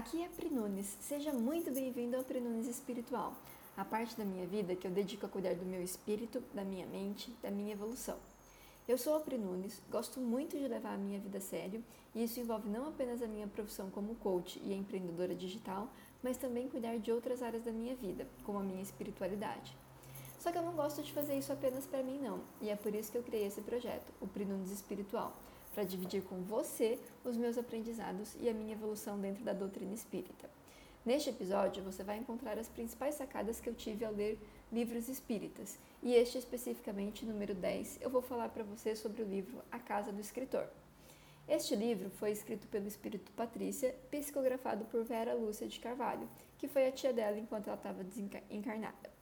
Aqui é Prinunes. Seja muito bem-vindo ao Prinunes Espiritual, a parte da minha vida que eu dedico a cuidar do meu espírito, da minha mente, da minha evolução. Eu sou a Prinunes, gosto muito de levar a minha vida a sério e isso envolve não apenas a minha profissão como coach e empreendedora digital, mas também cuidar de outras áreas da minha vida, como a minha espiritualidade. Só que eu não gosto de fazer isso apenas para mim não, e é por isso que eu criei esse projeto, o Prinunes Espiritual para dividir com você os meus aprendizados e a minha evolução dentro da doutrina espírita. Neste episódio, você vai encontrar as principais sacadas que eu tive ao ler livros espíritas, e este especificamente, número 10, eu vou falar para você sobre o livro A Casa do Escritor. Este livro foi escrito pelo espírito Patrícia, psicografado por Vera Lúcia de Carvalho, que foi a tia dela enquanto ela estava desencarnada.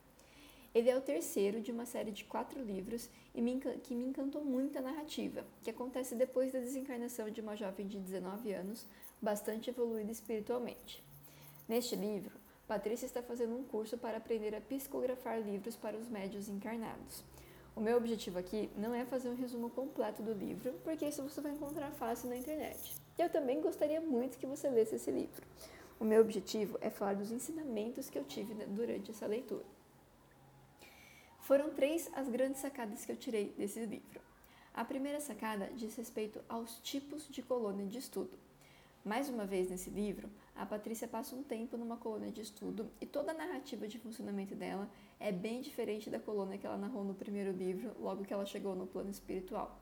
Ele é o terceiro de uma série de quatro livros e me, que me encantou muito a narrativa, que acontece depois da desencarnação de uma jovem de 19 anos, bastante evoluída espiritualmente. Neste livro, Patrícia está fazendo um curso para aprender a psicografar livros para os médios encarnados. O meu objetivo aqui não é fazer um resumo completo do livro, porque isso você vai encontrar fácil na internet. Eu também gostaria muito que você lesse esse livro. O meu objetivo é falar dos ensinamentos que eu tive durante essa leitura. Foram três as grandes sacadas que eu tirei desse livro. A primeira sacada diz respeito aos tipos de colônia de estudo. Mais uma vez nesse livro, a Patrícia passa um tempo numa colônia de estudo e toda a narrativa de funcionamento dela é bem diferente da colônia que ela narrou no primeiro livro, logo que ela chegou no plano espiritual.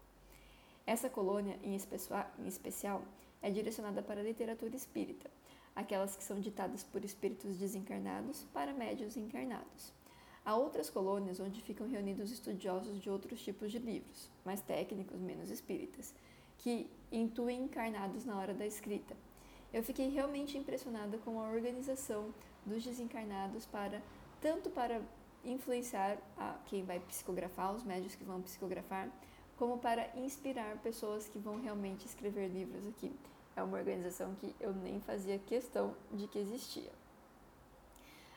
Essa colônia, em especial, é direcionada para a literatura espírita, aquelas que são ditadas por espíritos desencarnados para médios encarnados. Há outras colônias onde ficam reunidos estudiosos de outros tipos de livros, mais técnicos, menos espíritas, que intuem encarnados na hora da escrita. Eu fiquei realmente impressionada com a organização dos desencarnados para tanto para influenciar a quem vai psicografar, os médios que vão psicografar, como para inspirar pessoas que vão realmente escrever livros aqui. É uma organização que eu nem fazia questão de que existia.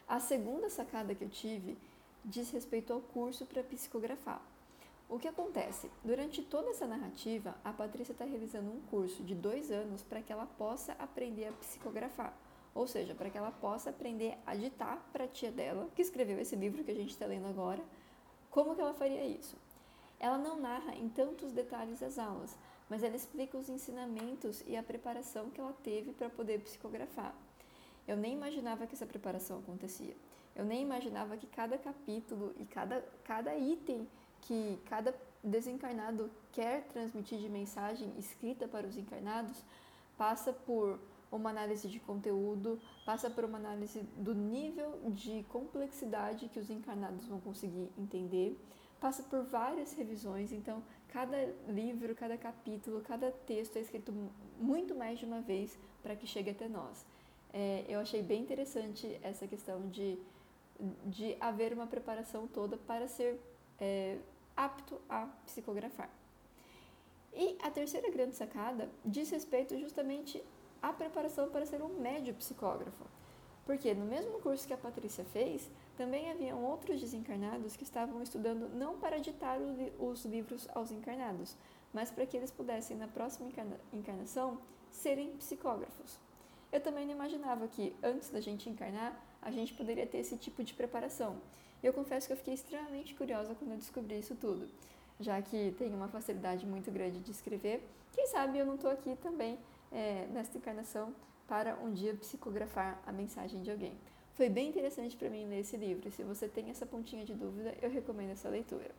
A segunda sacada que eu tive diz respeito ao curso para psicografar. O que acontece? Durante toda essa narrativa, a Patrícia está realizando um curso de dois anos para que ela possa aprender a psicografar. Ou seja, para que ela possa aprender a ditar para a tia dela, que escreveu esse livro que a gente está lendo agora, como que ela faria isso. Ela não narra em tantos detalhes as aulas, mas ela explica os ensinamentos e a preparação que ela teve para poder psicografar. Eu nem imaginava que essa preparação acontecia. Eu nem imaginava que cada capítulo e cada, cada item que cada desencarnado quer transmitir de mensagem escrita para os encarnados passa por uma análise de conteúdo, passa por uma análise do nível de complexidade que os encarnados vão conseguir entender, passa por várias revisões, então cada livro, cada capítulo, cada texto é escrito muito mais de uma vez para que chegue até nós. É, eu achei bem interessante essa questão de de haver uma preparação toda para ser é, apto a psicografar. E a terceira grande sacada diz respeito justamente à preparação para ser um médio psicógrafo. Porque no mesmo curso que a Patrícia fez, também haviam outros desencarnados que estavam estudando não para ditar os livros aos encarnados, mas para que eles pudessem, na próxima encarnação, serem psicógrafos. Eu também não imaginava que, antes da gente encarnar, a gente poderia ter esse tipo de preparação. E eu confesso que eu fiquei extremamente curiosa quando eu descobri isso tudo, já que tenho uma facilidade muito grande de escrever. Quem sabe eu não estou aqui também é, nesta encarnação para um dia psicografar a mensagem de alguém. Foi bem interessante para mim ler esse livro, se você tem essa pontinha de dúvida, eu recomendo essa leitura.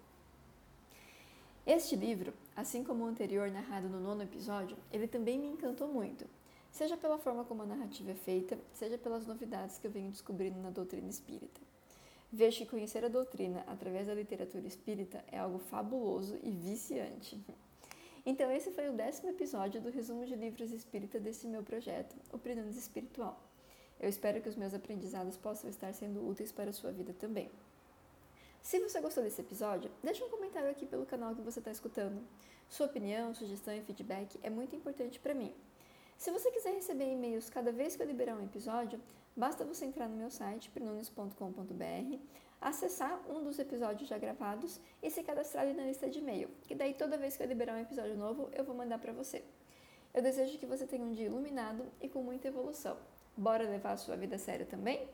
Este livro, assim como o anterior narrado no nono episódio, ele também me encantou muito seja pela forma como a narrativa é feita, seja pelas novidades que eu venho descobrindo na doutrina espírita. Vejo que conhecer a doutrina através da literatura espírita é algo fabuloso e viciante. Então, esse foi o décimo episódio do resumo de livros espírita desse meu projeto, o Prenunes Espiritual. Eu espero que os meus aprendizados possam estar sendo úteis para a sua vida também. Se você gostou desse episódio, deixe um comentário aqui pelo canal que você está escutando. Sua opinião, sugestão e feedback é muito importante para mim. Se você quiser receber e-mails cada vez que eu liberar um episódio, basta você entrar no meu site, pernunes.com.br, acessar um dos episódios já gravados e se cadastrar ali na lista de e-mail, que daí toda vez que eu liberar um episódio novo, eu vou mandar para você. Eu desejo que você tenha um dia iluminado e com muita evolução. Bora levar a sua vida a sério também?